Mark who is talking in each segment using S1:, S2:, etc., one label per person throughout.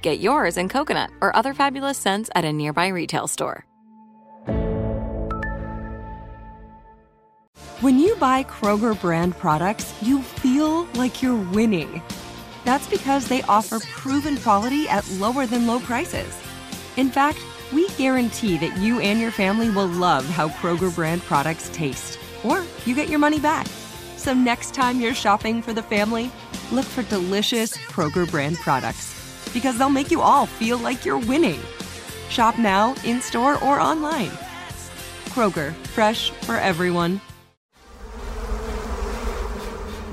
S1: Get yours in coconut or other fabulous scents at a nearby retail store.
S2: When you buy Kroger brand products, you feel like you're winning. That's because they offer proven quality at lower than low prices. In fact, we guarantee that you and your family will love how Kroger brand products taste, or you get your money back. So next time you're shopping for the family, look for delicious Kroger brand products because they'll make you all feel like you're winning. Shop now, in store, or online. Kroger, fresh for everyone.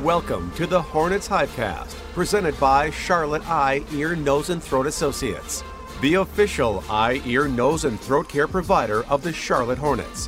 S3: Welcome to the Hornets Hivecast, presented by Charlotte Eye, Ear, Nose, and Throat Associates, the official eye, ear, nose, and throat care provider of the Charlotte Hornets.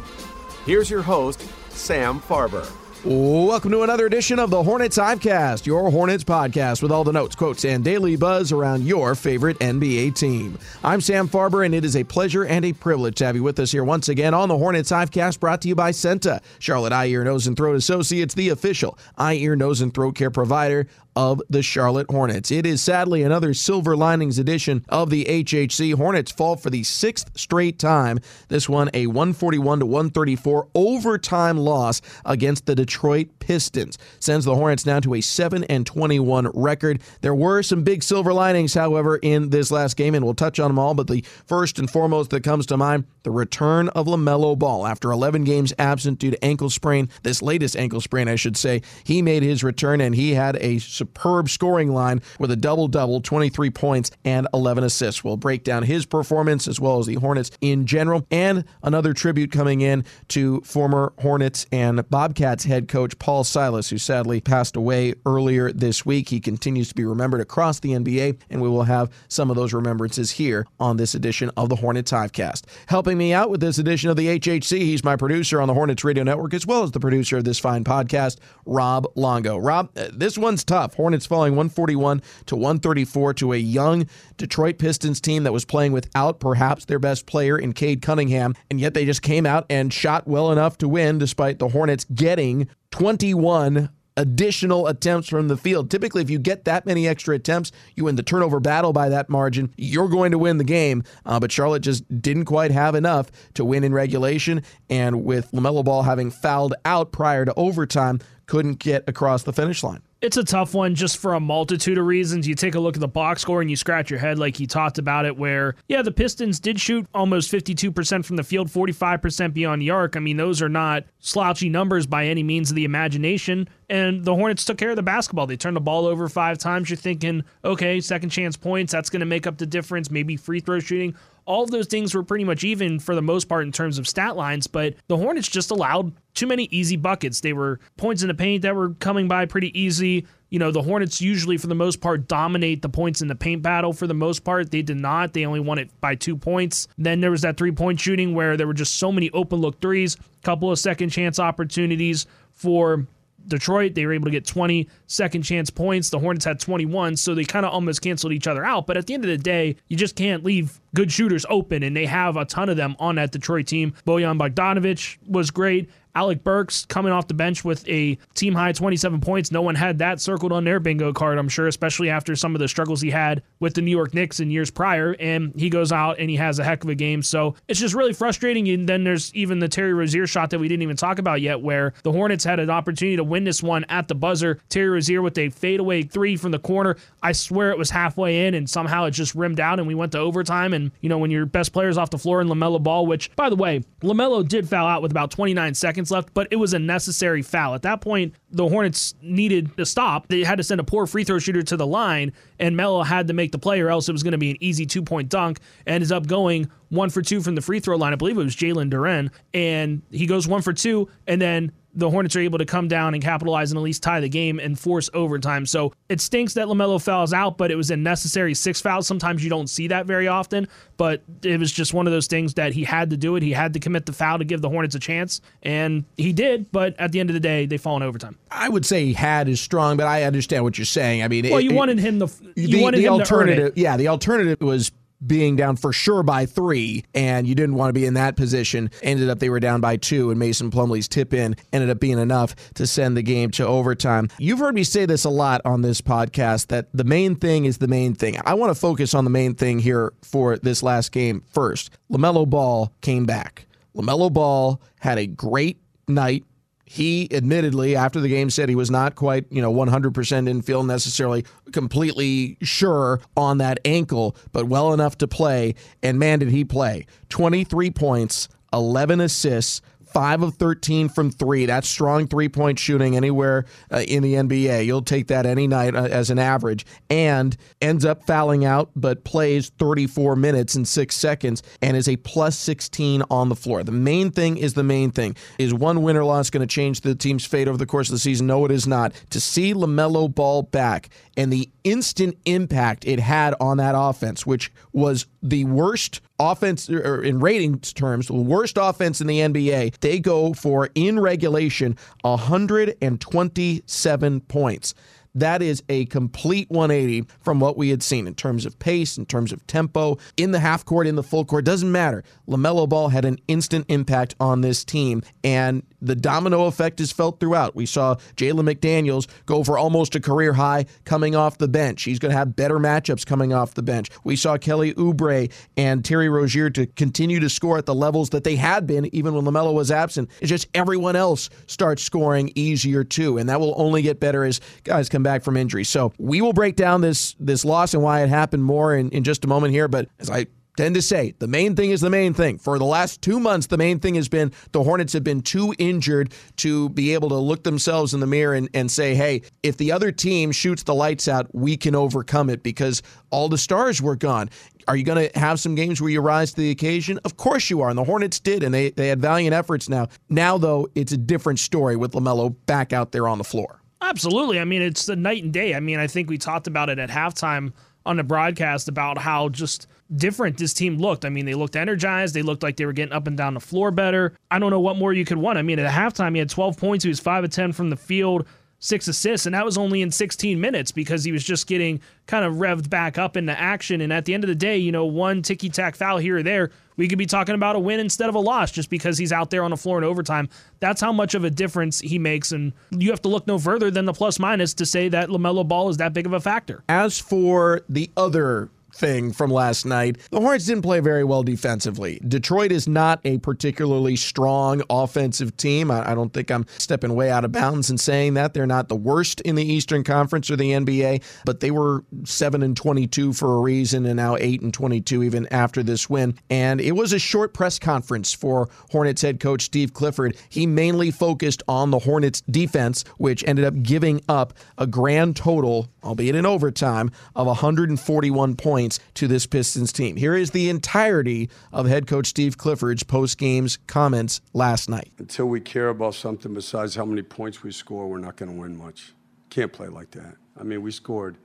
S3: Here's your host, Sam Farber.
S4: Welcome to another edition of the Hornets Hivecast, your Hornets podcast with all the notes, quotes, and daily buzz around your favorite NBA team. I'm Sam Farber, and it is a pleasure and a privilege to have you with us here once again on the Hornets Hivecast, brought to you by CEENTA, Charlotte Eye, Ear, Nose, and Throat Associates, the official eye, ear, nose, and throat care provider of the Charlotte Hornets. It is sadly another silver linings edition of the HHC. Hornets fall for the sixth straight time. This one a 141 to 134 overtime loss against the Detroit Pistons sends the Hornets down to a 7 and 21 record. There were some big silver linings, however, in this last game, and we'll touch on them all. But the first and foremost that comes to mind, the return of LaMelo Ball after 11 games absent due to ankle sprain. This latest ankle sprain, I should say. He made his return and he had a superb scoring line with a double double, 23 points and 11 assists. We'll break down his performance as well as the Hornets in general, and another tribute coming in to former Hornets and Bobcats head coach Paul Silas, who sadly passed away earlier this week. He continues to be remembered across the NBA, and we will have some of those remembrances here on this edition of the Hornets Hivecast. Helping me out with this edition of the HHC, he's my producer on the Hornets Radio Network, as well as the producer of this fine podcast, Rob Longo. Rob, uh, this one's tough. Hornets falling 141 to 134 to a young Detroit Pistons team that was playing without perhaps their best player in Cade Cunningham, and yet they just came out and shot well enough to win despite the Hornets getting 21 additional attempts from the field. Typically, if you get that many extra attempts, you win the turnover battle by that margin, you're going to win the game. Uh, but Charlotte just didn't quite have enough to win in regulation. And with LaMelo Ball having fouled out prior to overtime, couldn't get across the finish line.
S5: It's a tough one just for a multitude of reasons. You take a look at the box score and you scratch your head like you talked about it, where, yeah, the Pistons did shoot almost 52% from the field, 45% beyond the arc. I mean, those are not slouchy numbers by any means of the imagination. And the Hornets took care of the basketball. They turned the ball over five times. You're thinking, okay, second chance points, that's going to make up the difference. Maybe free throw shooting all of those things were pretty much even for the most part in terms of stat lines, but the Hornets just allowed too many easy buckets. They were points in the paint that were coming by pretty easy. You know, the Hornets usually, for the most part, dominate the points in the paint battle. For the most part, they did not. They only won it by two points. Then there was that three point shooting where there were just so many open look threes, couple of second chance opportunities for Detroit, they were able to get 20 second chance points. The Hornets had 21, so they kind of almost canceled each other out. But at the end of the day, you just can't leave good shooters open, and they have a ton of them on that Detroit team. Bojan Bogdanovic was great. Alec Burks coming off the bench with a team high 27 points. No one had that circled on their bingo card, I'm sure, especially after some of the struggles he had with the New York Knicks in years prior. And he goes out and he has a heck of a game. So it's just really frustrating. And then there's even the Terry Rozier shot that we didn't even talk about yet, where the Hornets had an opportunity to win this one at the buzzer. Terry Rozier with a fadeaway three from the corner. I swear it was halfway in, and somehow it just rimmed out, and we went to overtime. And, you know, when your best player's off the floor in LaMelo Ball, which, by the way, LaMelo did foul out with about 29 seconds left, but it was a necessary foul. At that point, the Hornets needed to stop. They had to send a poor free throw shooter to the line, and Melo had to make the play, or else it was going to be an easy two point dunk. And ends up going one for two from the free throw line. I believe it was Jalen Duren, and he goes one for two, and then the Hornets are able to come down and capitalize and at least tie the game and force overtime. So it stinks that LaMelo fouls out, but it was a necessary six fouls. Sometimes you don't see that very often, but it was just one of those things that he had to do it. He had to commit the foul to give the Hornets a chance, and he did, but at the end of the day, they fall in overtime.
S4: I would say he had is strong, but I understand what you're saying. I mean,
S5: well, it, you wanted him to. You
S4: the,
S5: wanted
S4: the
S5: him
S4: alternative, yeah, the alternative was being down for sure by three, and you didn't want to be in that position. Ended up they were down by two, and Mason Plumlee's tip in ended up being enough to send the game to overtime. You've heard me say this a lot on this podcast that the main thing is the main thing. I want to focus on the main thing here for this last game first. LaMelo Ball came back. LaMelo Ball had a great night he admittedly after the game said he was not quite you know 100% didn't feel necessarily completely sure on that ankle but well enough to play. And man did he play. 23 points 11 assists 5 of 13 from 3. That's strong three-point shooting anywhere uh, in the NBA. You'll take that any night uh, as an average and ends up fouling out but plays 34 minutes and 6 seconds and is a plus 16 on the floor. The main thing is the main thing. Is one win or loss going to change the team's fate over the course of the season? No, it is not. To see LaMelo Ball back and the instant impact it had on that offense, which was the worst offense or in ratings terms, the worst offense in the NBA. They go for in regulation 127 points. That is a complete 180 from what we had seen in terms of pace, in terms of tempo, in the half court, in the full court. Doesn't matter. LaMelo Ball had an instant impact on this team, and the domino effect is felt throughout. We saw Jalen McDaniels go for almost a career high coming off the bench. He's going to have better matchups coming off the bench. We saw Kelly Oubre and Terry Rozier to continue to score at the levels that they had been even when LaMelo was absent. It's just everyone else starts scoring easier too, and that will only get better as guys come back from injury. So we will break down this this loss and why it happened more in, in just a moment here. But as I tend to say the main thing is the main thing. For the last two months, the main thing has been the Hornets have been too injured to be able to look themselves in the mirror and, and say, hey, if the other team shoots the lights out, we can overcome it because all the stars were gone. Are you going to have some games where you rise to the occasion? Of course you are. And the Hornets did, and they, they had valiant efforts now. Now, though, it's a different story with LaMelo back out there on the floor.
S5: Absolutely. I mean, it's the night and day. I mean, I think we talked about it at halftime on the broadcast about how just different this team looked. I mean, they looked energized. They looked like they were getting up and down the floor better. I don't know what more you could want. I mean, at halftime, he had 12 points. He was 5 of 10 from the field, six assists, and that was only in 16 minutes because he was just getting kind of revved back up into action. And at the end of the day, you know, one ticky tack foul here or there, we could be talking about a win instead of a loss just because he's out there on the floor in overtime. That's how much of a difference he makes. And you have to look no further than the plus minus to say that LaMelo Ball is that big of a factor.
S4: As for the other thing from last night. The Hornets didn't play very well defensively. Detroit is not a particularly strong offensive team. I, I, don't think I'm stepping way out of bounds in saying that. They're not the worst in the Eastern Conference or the NBA, but they were 7 and 22 for a reason and now 8 and 22 even after this win. And it was a short press conference for Hornets head coach Steve Clifford. He mainly focused on the Hornets defense, which ended up giving up a grand total, albeit in overtime, of 141 points to this Pistons team. Here is the entirety of head coach Steve Clifford's post game's comments last night.
S6: Until we care about something besides how many points we score, we're not going to win much. Can't play like that. I mean, we scored.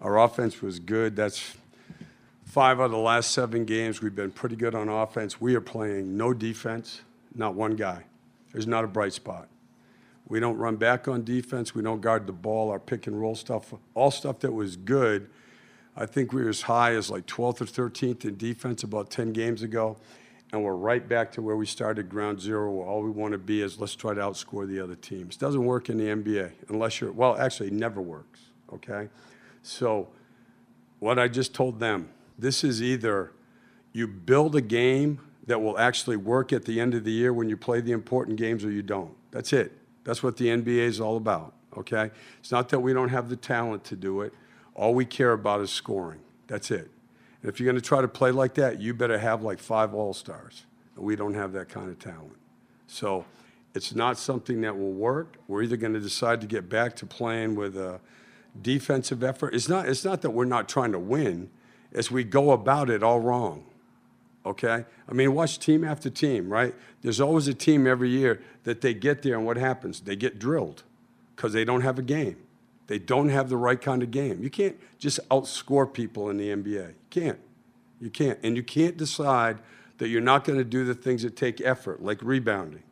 S6: Our offense was good. That's five out of the last seven games. We've been pretty good on offense. We are playing no defense, not one guy. There's not a bright spot. We don't run back on defense. We don't guard the ball. Our pick and roll stuff, all stuff that was good I think we were as high as like 12th or 13th in defense about 10 games ago. and we're right back to where we started ground zero where all we want to be is let's try to outscore the other teams. Doesn't work in the NBA unless you're, well, actually, it never works, okay? So, what I just told them this is either you build a game that will actually work at the end of the year when you play the important games or you don't. That's it. That's what the NBA is all about, okay? It's not that we don't have the talent to do it. All we care about is scoring. That's it. And if you're going to try to play like that, you better have like five All Stars. And We don't have that kind of talent. So it's not something that will work. We're either going to decide to get back to playing with a defensive effort. It's not, it's not that we're not trying to win, it's we go about it all wrong. Okay? I mean, watch team after team, right? There's always a team every year that they get there, and what happens? They get drilled because they don't have a game. They don't have the right kind of game. You can't just outscore people in the NBA. You can't. You can't. And you can't decide that you're not going to do the things that take effort, like rebounding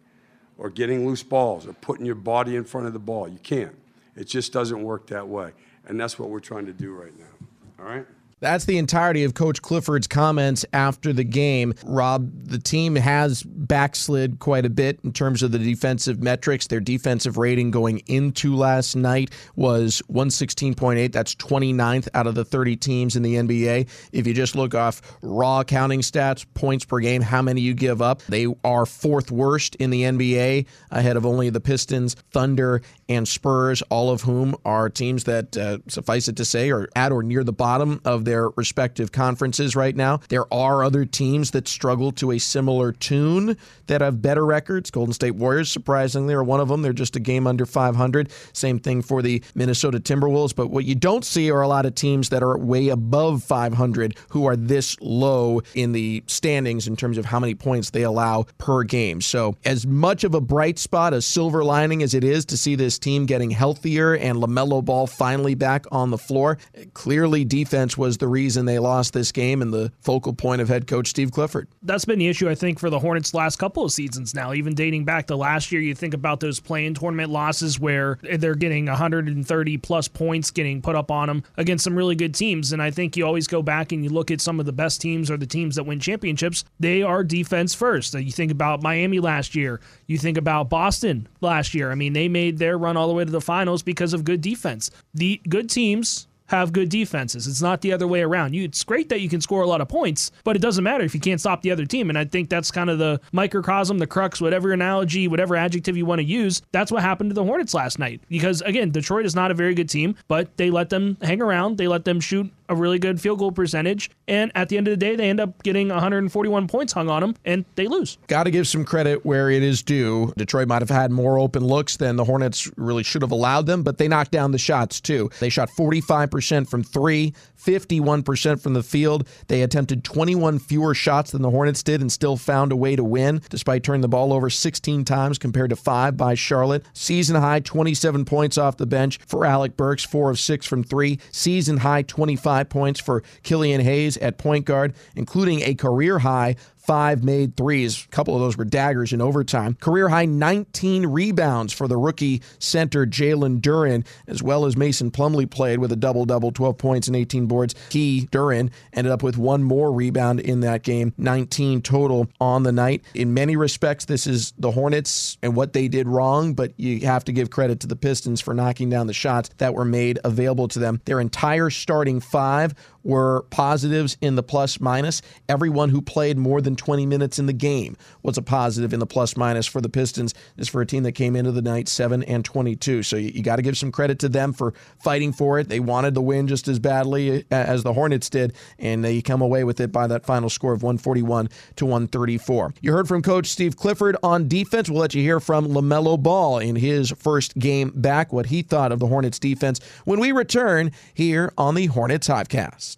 S6: or getting loose balls or putting your body in front of the ball. You can't. It just doesn't work that way. And that's what we're trying to do right now. All right?
S4: That's the entirety of Coach Clifford's comments after the game. Rob, the team has backslid quite a bit in terms of the defensive metrics. Their defensive rating going into last night was 116.8. That's 29th out of the 30 teams in the NBA. If you just look off raw counting stats, points per game, how many you give up, they are fourth worst in the NBA, ahead of only the Pistons, Thunder, and Spurs, all of whom are teams that, uh, suffice it to say, are at or near the bottom of their respective conferences right now. There are other teams that struggle to a similar tune that have better records. Golden State Warriors, surprisingly, are one of them. They're just a game under 500. Same thing for the Minnesota Timberwolves. But what you don't see are a lot of teams that are way above 500 who are this low in the standings in terms of how many points they allow per game. So, as much of a bright spot, a silver lining as it is to see this team getting healthier and LaMelo Ball finally back on the floor, clearly defense was the reason they lost this game and the focal point of head coach Steve Clifford.
S5: That's been the issue, I think, for the Hornets last couple of seasons now, even dating back to last year. You think about those play-in tournament losses where they're getting 130 plus points getting put up on them against some really good teams. And I think you always go back and you look at some of the best teams or the teams that win championships, they are defense first. You think about Miami last year, you think about Boston last year. I mean, they made their run all the way to the finals because of good defense. The good teams have good defenses. It's not the other way around. You, it's great that you can score a lot of points, but it doesn't matter if you can't stop the other team. And I think that's kind of the microcosm, the crux, whatever analogy, whatever adjective you want to use. That's what happened to the Hornets last night. Because again, Detroit is not a very good team, but they let them hang around. They let them shoot a really good field goal percentage. And at the end of the day, they end up getting 141 points hung on them and they lose.
S4: Got to give some credit where it is due. Detroit might have had more open looks than the Hornets really should have allowed them, but they knocked down the shots too. They shot 45% from three, 51% from the field. They attempted 21 fewer shots than the Hornets did and still found a way to win, despite turning the ball over 16 times compared to five by Charlotte. Season high 27 points off the bench for Alec Burks, four of six from three. Season high 25 points for Killian Hayes at point guard, including a career high five made threes. A couple of those were daggers in overtime. Career high 19 rebounds for the rookie center Jalen Duren, as well as Mason Plumlee played with a double double, 12 points and 18 boards. He, Duren, ended up with one more rebound in that game, 19 total on the night. In many respects, this is the Hornets and what they did wrong, but you have to give credit to the Pistons for knocking down the shots that were made available to them. Their entire starting five were positives in the plus minus. Everyone who played more than 20 minutes in the game was a positive in the plus minus for the Pistons. This for a team that came into the night 7 and 22. So you, you got to give some credit to them for fighting for it. They wanted the win just as badly uh, as the Hornets did, and they come away with it by that final score of 141 to 134. You heard from Coach Steve Clifford on defense. We'll let you hear from LaMelo Ball in his first game back, what he thought of the Hornets defense when we return here on the Hornets Hivecast.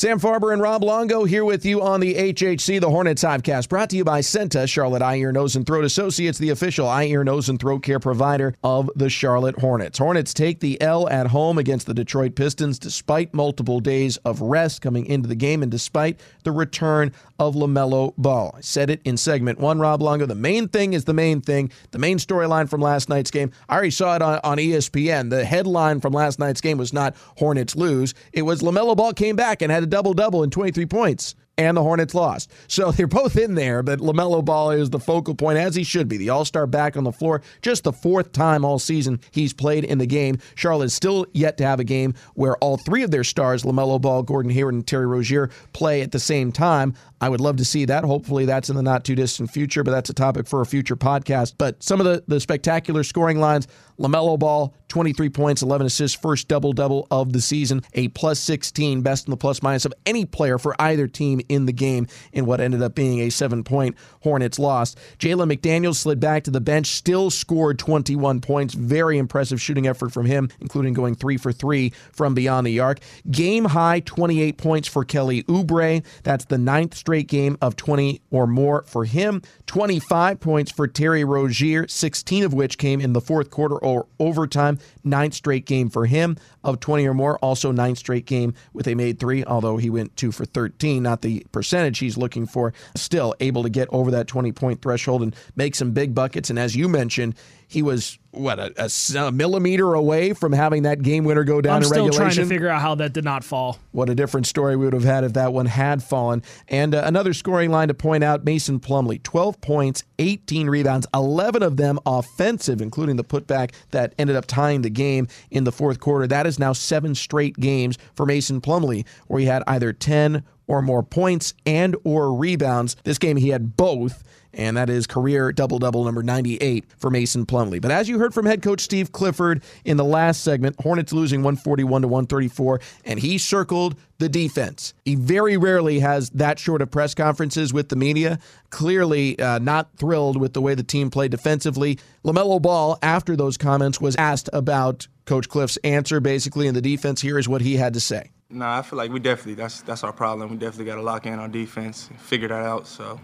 S4: Sam Farber and Rob Longo here with you on the HHC, the Hornets Hivecast, brought to you by CEENTA, Charlotte Eye, Ear, Nose, and Throat Associates, the official eye, ear, nose, and throat care provider of the Charlotte Hornets. Hornets take the L at home against the Detroit Pistons despite multiple days of rest coming into the game and despite the return of LaMelo Ball. I said it in segment one, Rob Longo. The main thing is the main thing. The main storyline from last night's game. I already saw it on, on ESPN. The headline from last night's game was not Hornets lose. It was LaMelo Ball came back and had double double and 23 points and the Hornets lost. So they're both in there, but LaMelo Ball is the focal point, as he should be. The All Star back on the floor, just the fourth time all season he's played in the game. Charlotte is still yet to have a game where all three of their stars, LaMelo Ball, Gordon Hayward, and Terry Rozier, play at the same time. I would love to see that. Hopefully, that's in the not too distant future, but that's a topic for a future podcast. But some of the, the spectacular scoring lines LaMelo Ball, 23 points, 11 assists, first double double of the season, a plus 16, best in the plus minus of any player for either team in the game in what ended up being a seven point Hornets loss. Jalen McDaniels slid back to the bench, still scored 21 points. Very impressive shooting effort from him, including going three for three from beyond the arc. Game high 28 points for Kelly Oubre. That's the ninth game of 20 or more for him. 25 points for Terry Rozier, 16 of which came in the fourth quarter or overtime. Ninth straight game for him of 20 or more. Also, ninth straight game with a made three, although he went two for 13, not the percentage he's looking for. Still able to get over that 20 point threshold and make some big buckets. And as you mentioned, he was what a, a, a, millimeter away from having that game winner go down
S5: I'm still
S4: regulation.
S5: trying to figure out how that did not fall.
S4: What a different story we would have had if that one had fallen. And uh, another scoring line to point out: Mason Plumlee, 12 points, 18 rebounds, 11 of them offensive, including the putback that ended up tying the game in the fourth quarter. That is now seven straight games for Mason Plumlee, where he had either 10 or more points and or rebounds. This game he had both and that is career double double number 98 for Mason Plumlee. But as you heard from head coach Steve Clifford in the last segment, Hornets losing 141 to 134, and he circled the defense. He very rarely has that short of press conferences with the media. Clearly, uh, not thrilled with the way the team played defensively. LaMelo Ball, after those comments, was asked about Coach Cliff's answer basically in the defense. Here is what he had to say.
S7: Nah, I feel like we definitely that's that's our problem. We definitely got to lock in on defense, figure that out. So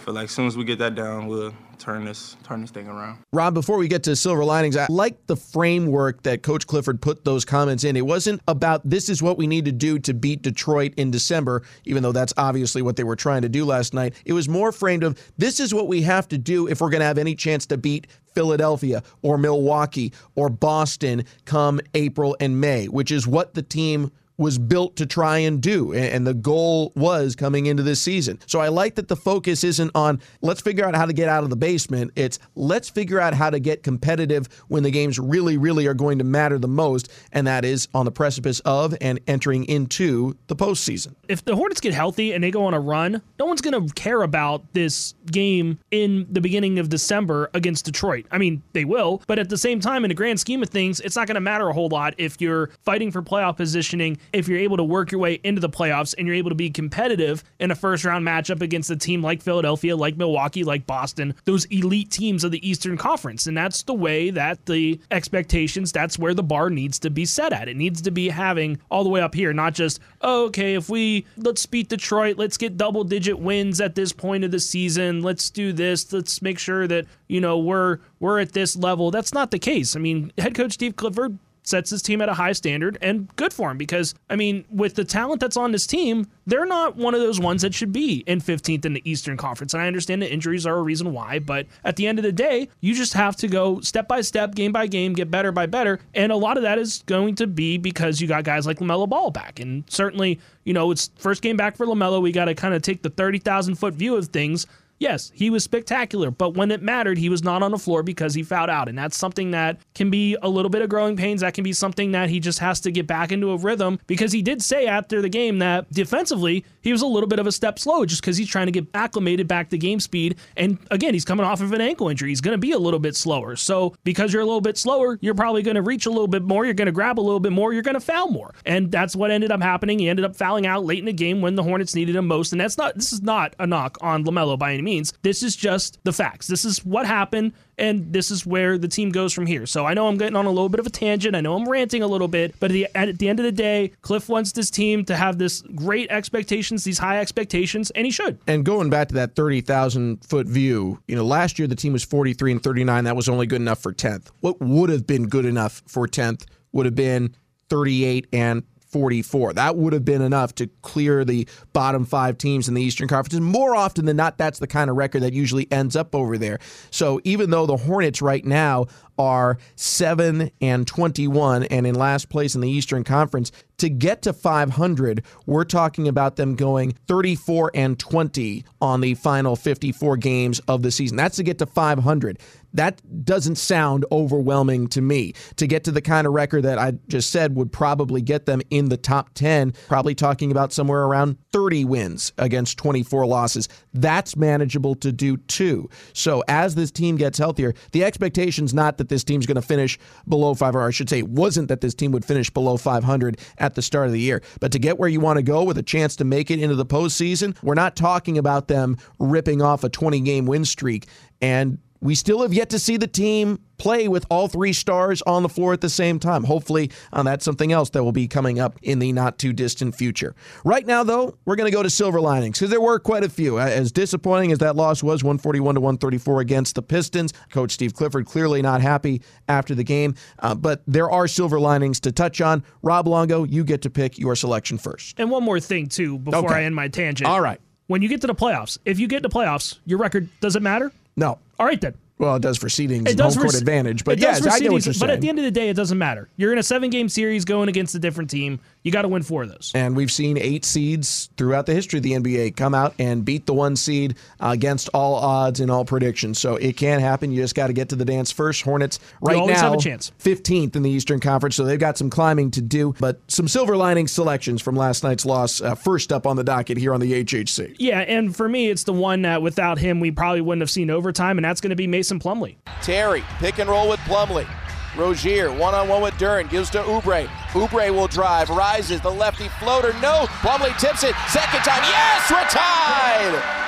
S7: feel like as soon as we get that down, we'll turn this turn this thing around.
S4: Rob, before we get to silver linings, I like the framework that Coach Clifford put those comments in. It wasn't about this is what we need to do to beat Detroit in December, even though that's obviously what they were trying to do last night. It was more framed of this is what we have to do if we're going to have any chance to beat Philadelphia or Milwaukee or Boston come April and May, which is what the team was built to try and do. And the goal was coming into this season. So I like that the focus isn't on let's figure out how to get out of the basement. It's let's figure out how to get competitive when the games really, really are going to matter the most. And that is on the precipice of and entering into the postseason.
S5: If the Hornets get healthy and they go on a run, no one's going to care about this game in the beginning of December against Detroit. I mean, they will, but at the same time, in the grand scheme of things, it's not going to matter a whole lot if you're fighting for playoff positioning if you're able to work your way into the playoffs and you're able to be competitive in a first round matchup against a team like Philadelphia, like Milwaukee, like Boston, those elite teams of the Eastern Conference. And that's the way that the expectations, that's where the bar needs to be set at. It needs to be having all the way up here, not just, oh, okay, if we let's beat Detroit, let's get double digit wins at this point of the season, let's do this, let's make sure that, you know, we're we're at this level. That's not the case. I mean, head coach Steve Clifford sets his team at a high standard and good for him because I mean with the talent that's on this team they're not one of those ones that should be in 15th in the Eastern Conference. And I understand the injuries are a reason why but at the end of the day you just have to go step by step game by game get better by better. And a lot of that is going to be because you got guys like LaMelo Ball back. And certainly you know it's first game back for LaMelo. We got to kind of take the 30,000 foot view of things yes, he was spectacular, but when it mattered, he was not on the floor because he fouled out. And that's something that can be a little bit of growing pains. That can be something that he just has to get back into a rhythm because he did say after the game that defensively, he was a little bit of a step slow just because he's trying to get acclimated back to game speed. And again, he's coming off of an ankle injury. He's going to be a little bit slower. So because you're a little bit slower, you're probably going to reach a little bit more. You're going to grab a little bit more. You're going to foul more. And that's what ended up happening. He ended up fouling out late in the game when the Hornets needed him most. And that's not, this is not a knock on LaMelo by any means. This is just the facts. This is what happened and this is where the team goes from here. So I know I'm getting on a little bit of a tangent. I know I'm ranting a little bit, but at the, at the end of the day, Cliff wants this team to have this great expectations, these high expectations, and he should.
S4: And going back to that 30,000 foot view, you know, last year the team was 43 and 39. That was only good enough for 10th. What would have been good enough for 10th would have been 38 and 44. That would have been enough to clear the bottom five teams in the Eastern Conference. And more often than not, that's the kind of record that usually ends up over there. So even though the Hornets right now are 7 and 21 and in last place in the Eastern Conference, to get to 500, we're talking about them going 34 and 20 on the final 54 games of the season. That's to get to 500. That doesn't sound overwhelming to me. To get to the kind of record that I just said would probably get them in the top 10, probably talking about somewhere around 30 wins against 24 losses. That's manageable to do too. So as this team gets healthier, the expectation's not that this team's going to finish below 5 or I should say it wasn't that this team would finish below 500 at the start of the year. But to get where you want to go with a chance to make it into the postseason, we're not talking about them ripping off a 20 game win streak and we still have yet to see the team play with all three stars on the floor at the same time. Hopefully, uh, that's something else that will be coming up in the not too distant future. Right now, though, we're going to go to silver linings because there were quite a few. As disappointing as that loss was, 141 to 134 against the Pistons, Coach Steve Clifford clearly not happy after the game. Uh, but there are silver linings to touch on. Rob Longo, you get to pick your selection first.
S5: And one more thing too before
S4: Okay.
S5: I end my tangent.
S4: All right.
S5: When you get to the playoffs, if you get to playoffs, your record does it matter?
S4: No.
S5: All right then.
S4: Well, it does for seedings
S5: It does
S4: home
S5: for
S4: court
S5: se-
S4: advantage. But
S5: it does
S4: yes,
S5: for
S4: I get what you're
S5: But at the end of the day, it doesn't matter. You're in a seven game series going against a different team. You got to win four of those.
S4: And we've seen eight seeds throughout the history of the NBA come out and beat the one seed uh, against all odds and all predictions. So it can happen. You just got to get to the dance first. Hornets right
S5: always
S4: now
S5: have a chance.
S4: 15th in the Eastern Conference, so they've got some climbing to do. But some silver lining selections from last night's loss. Uh, first up on the docket here on the HHC.
S5: Yeah, and for me, it's the one that without him, we probably wouldn't have seen overtime, and that's going to be Mason Plumlee.
S8: Terry, pick and roll with Plumlee. Rozier, one on one with Duren, gives to Oubre. Oubre will drive, rises, the lefty floater, no. Plumlee tips it, second time, yes, we're tied!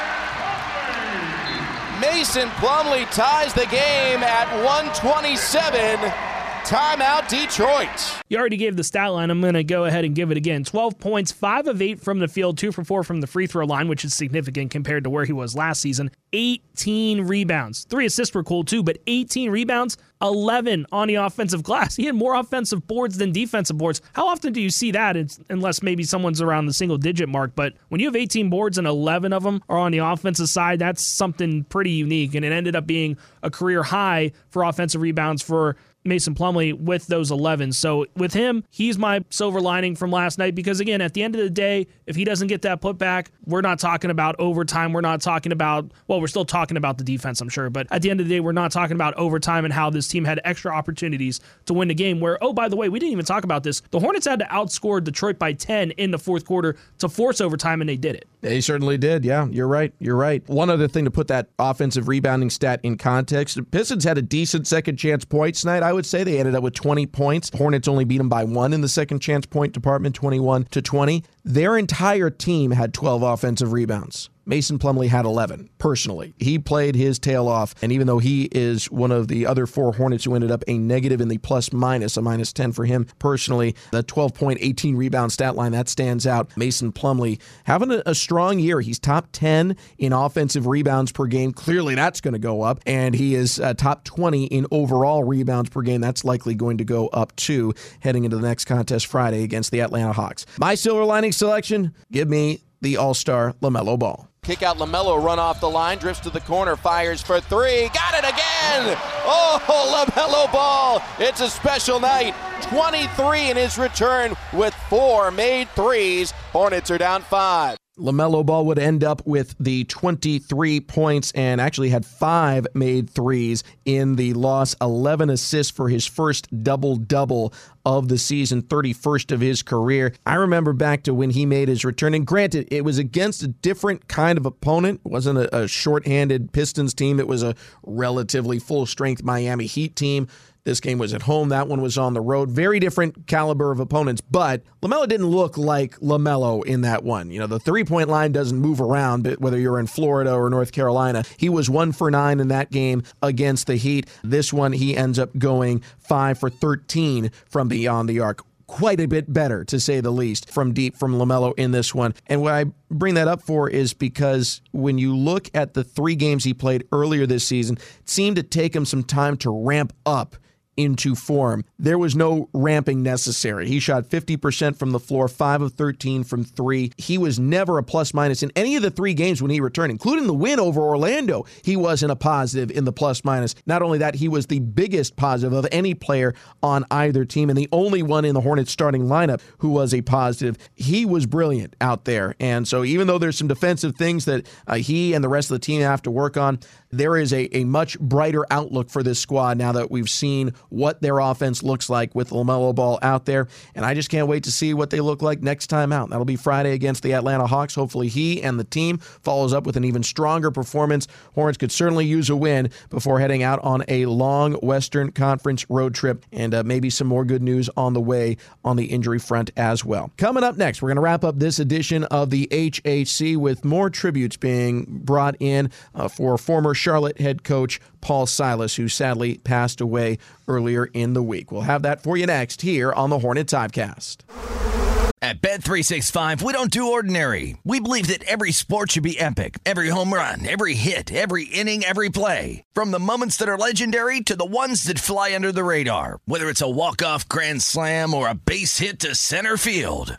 S8: Mason Plumlee ties the game at 127. Timeout, Detroit.
S5: You already gave the stat line. I'm going to go ahead and give it again. 12 points, 5 of 8 from the field, 2 for 4 from the free throw line, which is significant compared to where he was last season. 18 rebounds. 3 assists were cool too, but 18 rebounds, 11 on the offensive glass. He had more offensive boards than defensive boards. How often do you see that it's, unless maybe someone's around the single digit mark? But when you have 18 boards and 11 of them are on the offensive side, that's something pretty unique. And it ended up being a career high for offensive rebounds for Mason Plumlee with those 11. So with him, he's my silver lining from last night because, again, at the end of the day, if he doesn't get that putback, we're not talking about overtime. We're not talking about, well, we're still talking about the defense, I'm sure. But at the end of the day, we're not talking about overtime and how this team had extra opportunities to win the game. Where, oh, by the way, we didn't even talk about this. The Hornets had to outscore Detroit by 10 in the fourth quarter to force overtime, and they did it.
S4: They certainly did. Yeah, you're right. You're right. One other thing to put that offensive rebounding stat in context Pistons had a decent second chance points night, I would say. They ended up with 20 points. Hornets only beat them by one in the second chance point department, 21 to 20. Their entire team had 12 offensive rebounds. Mason Plumlee had 11 personally. He played his tail off, and even though he is one of the other four Hornets who ended up a negative in the plus minus, a minus 10 for him personally, the 12 point, 18 rebound stat line that stands out. Mason Plumlee having a, a strong year. He's top 10 in offensive rebounds per game. Clearly, that's going to go up, and he is uh, top 20 in overall rebounds per game. That's likely going to go up too heading into the next contest Friday against the Atlanta Hawks. My silver lining selection: give me the All Star LaMelo Ball.
S8: Kick out LaMelo, run off the line, drifts to the corner, fires for three. Got it again! Oh, LaMelo ball. It's a special night. 23 in his return with four made threes. Hornets are down five.
S4: LaMelo Ball would end up with the 23 points and actually had five made threes in the loss, 11 assists for his first double double of the season, 31st of his career. I remember back to when he made his return, and granted, it was against a different kind of opponent. It wasn't a, a shorthanded Pistons team, it was a relatively full strength Miami Heat team. This game was at home. That one was on the road. Very different caliber of opponents, but LaMelo didn't look like LaMelo in that one. You know, the three point line doesn't move around, but whether you're in Florida or North Carolina, he was one for nine in that game against the Heat. This one, he ends up going five for 13 from beyond the arc quite a bit better, to say the least, from deep from LaMelo in this one. And what I bring that up for is because when you look at the three games he played earlier this season, it seemed to take him some time to ramp up into form. There was no ramping necessary. He shot 50% from the floor, 5 of 13 from 3. He was never a plus minus in any of the 3 games when he returned, including the win over Orlando. He wasn't a positive in the plus minus. Not only that, he was the biggest positive of any player on either team and the only one in the Hornets starting lineup who was a positive. He was brilliant out there. And so even though there's some defensive things that uh, he and the rest of the team have to work on, there is a, a much brighter outlook for this squad now that we've seen what their offense looks like with LaMelo Ball out there. And I just can't wait to see what they look like next time out. That'll be Friday against the Atlanta Hawks. Hopefully, he and the team follows up with an even stronger performance. Hornets could certainly use a win before heading out on a long Western Conference road trip, and uh, maybe some more good news on the way on the injury front as well. Coming up next, we're going to wrap up this edition of the HHC with more tributes being brought in uh, for former Charlotte head coach Paul Silas, who sadly passed away earlier in the week. We'll have that for you next here on the Hornet Hivecast.
S9: At Bet365, we don't do ordinary. We believe that every sport should be epic. Every home run, every hit, every inning, every play. From the moments that are legendary to the ones that fly under the radar. Whether it's a walk-off grand slam or a base hit to center field.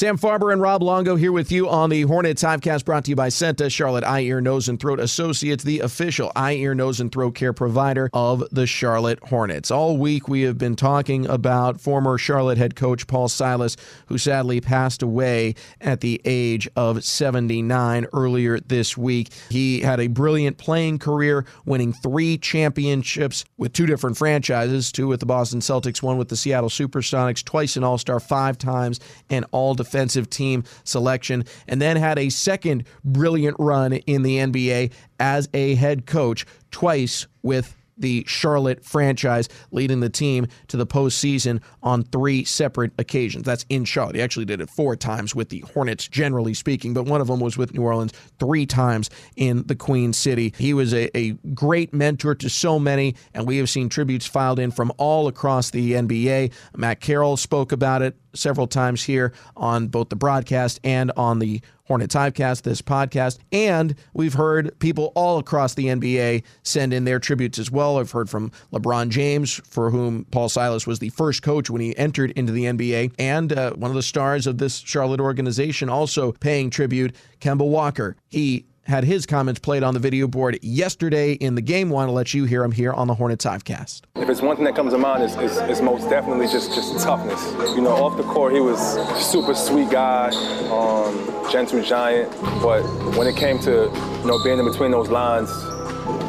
S4: Sam Farber and Rob Longo here with you on the Hornets Hivecast brought to you by CEENTA, Charlotte Eye, Ear, Nose, and Throat Associates, the official eye, ear, nose, and throat care provider of the Charlotte Hornets. All week we have been talking about former Charlotte head coach Paul Silas, who sadly passed away at the age of 79 earlier this week. He had a brilliant playing career, winning three championships with two different franchises two with the Boston Celtics, one with the Seattle Supersonics, twice an All Star, five times, and all defensive team selection, and then had a second brilliant run in the NBA as a head coach, twice with the Charlotte franchise, leading the team to the postseason on three separate occasions. That's in Charlotte. He actually did it four times with the Hornets, generally speaking, but one of them was with New Orleans three times in the Queen City. He was a, a great mentor to so many, and we have seen tributes filed in from all across the NBA. Matt Carroll spoke about it several times here on both the broadcast and on the Hornets Hivecast, this podcast. And we've heard people all across the NBA send in their tributes as well. I've heard from LeBron James, for whom Paul Silas was the first coach when he entered into the NBA, and uh, one of the stars of this Charlotte organization also paying tribute, Kemba Walker. He had his comments played on the video board yesterday in the game. Want to let you hear him here on the Hornets Hivecast.
S10: If it's one thing that comes to mind, it's, it's, it's, most definitely just just toughness. You know, off the court, he was super sweet guy, um, gentle giant. But when it came to you know being in between those lines,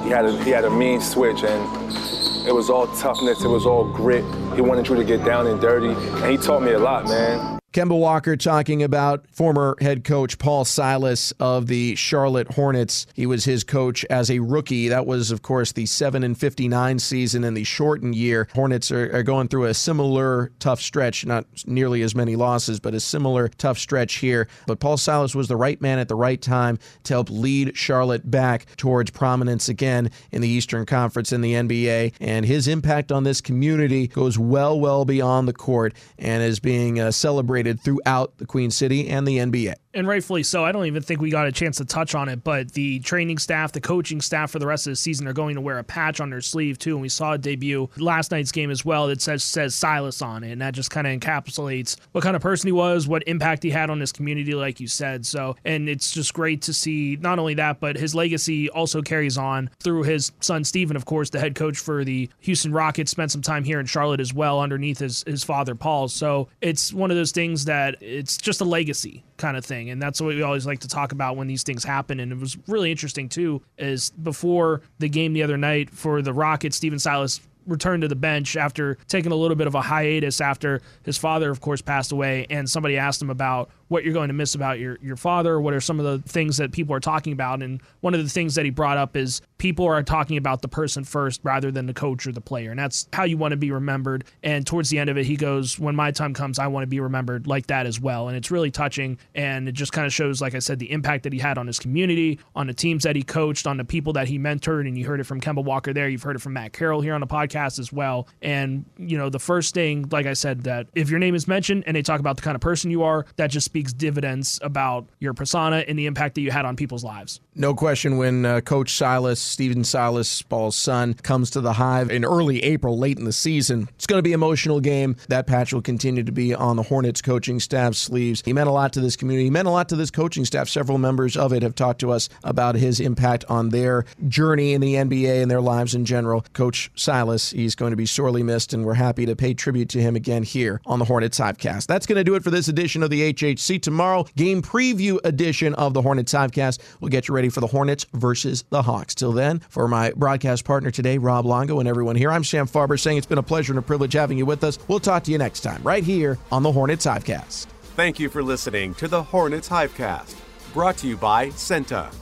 S10: he had a, he had a mean switch, and it was all toughness. It was all grit. He wanted you to get down and dirty, and he taught me a lot, man.
S4: Kemba Walker talking about former head coach Paul Silas of the Charlotte Hornets. He was his coach as a rookie. That was, of course, the 7 and 59 season in the shortened year. Hornets are, are, going through a similar tough stretch, not nearly as many losses, but a similar tough stretch here. But Paul Silas was the right man at the right time to help lead Charlotte back towards prominence again in the Eastern Conference in the NBA. And his impact on this community goes well, well beyond the court and is being uh, celebrated throughout the Queen City and the NBA
S5: and rightfully so. I don't even think we got a chance to touch on it, but the training staff, the coaching staff for the rest of the season are going to wear a patch on their sleeve too. And we saw a debut last night's game as well that says says Silas on it, and that just kind of encapsulates what kind of person he was, what impact he had on this community, like you said. So, and it's just great to see not only that, but his legacy also carries on through his son Stephen, of course, the head coach for the Houston Rockets, spent some time here in Charlotte as well, underneath his his father Paul. So it's one of those things that it's just a legacy kind of thing. And that's what we always like to talk about when these things happen. And it was really interesting, too, is before the game the other night for the Rockets, Stephen Silas returned to the bench after taking a little bit of a hiatus after his father, of course, passed away. And somebody asked him about what you're going to miss about your, your father. What are some of the things that people are talking about? And one of the things that he brought up is people are talking about the person first rather than the coach or the player. And that's how you want to be remembered. And towards the end of it, he goes, When my time comes, I want to be remembered like that as well. And it's really touching. And it just kind of shows, like I said, the impact that he had on his community, on the teams that he coached, on the people that he mentored. And you heard it from Kemba Walker there. You've heard it from Matt Carroll here on the podcast as well. And, you know, the first thing, like I said, that if your name is mentioned and they talk about the kind of person you are, that just speaks dividends about your persona and the impact that you had on people's lives.
S4: No question when uh, Coach Silas, Stephen Silas, Paul's son, comes to the Hive in early April, late in the season, it's going to be an emotional game. That patch will continue to be on the Hornets coaching staff sleeves. He meant a lot to this community. He meant a lot to this coaching staff. Several members of it have talked to us about his impact on their journey in the NBA and their lives in general. Coach Silas, he's going to be sorely missed, and we're happy to pay tribute to him again here on the Hornets Hivecast. That's going to do it for this edition of the HHC. Tomorrow, game preview edition of the Hornets Hivecast. We'll get you ready for the Hornets versus the Hawks. Till then, for my broadcast partner today, Rob Longo, and everyone here, I'm Sam Farber saying it's been a pleasure and a privilege having you with us. We'll talk to you next time, right here on the Hornets Hivecast.
S3: Thank you for listening to the Hornets Hivecast, brought to you by CEENTA,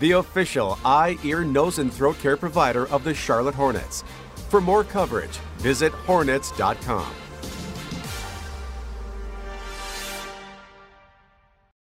S3: the official eye, ear, nose, and throat care provider of the Charlotte Hornets. For more coverage, visit hornets.com.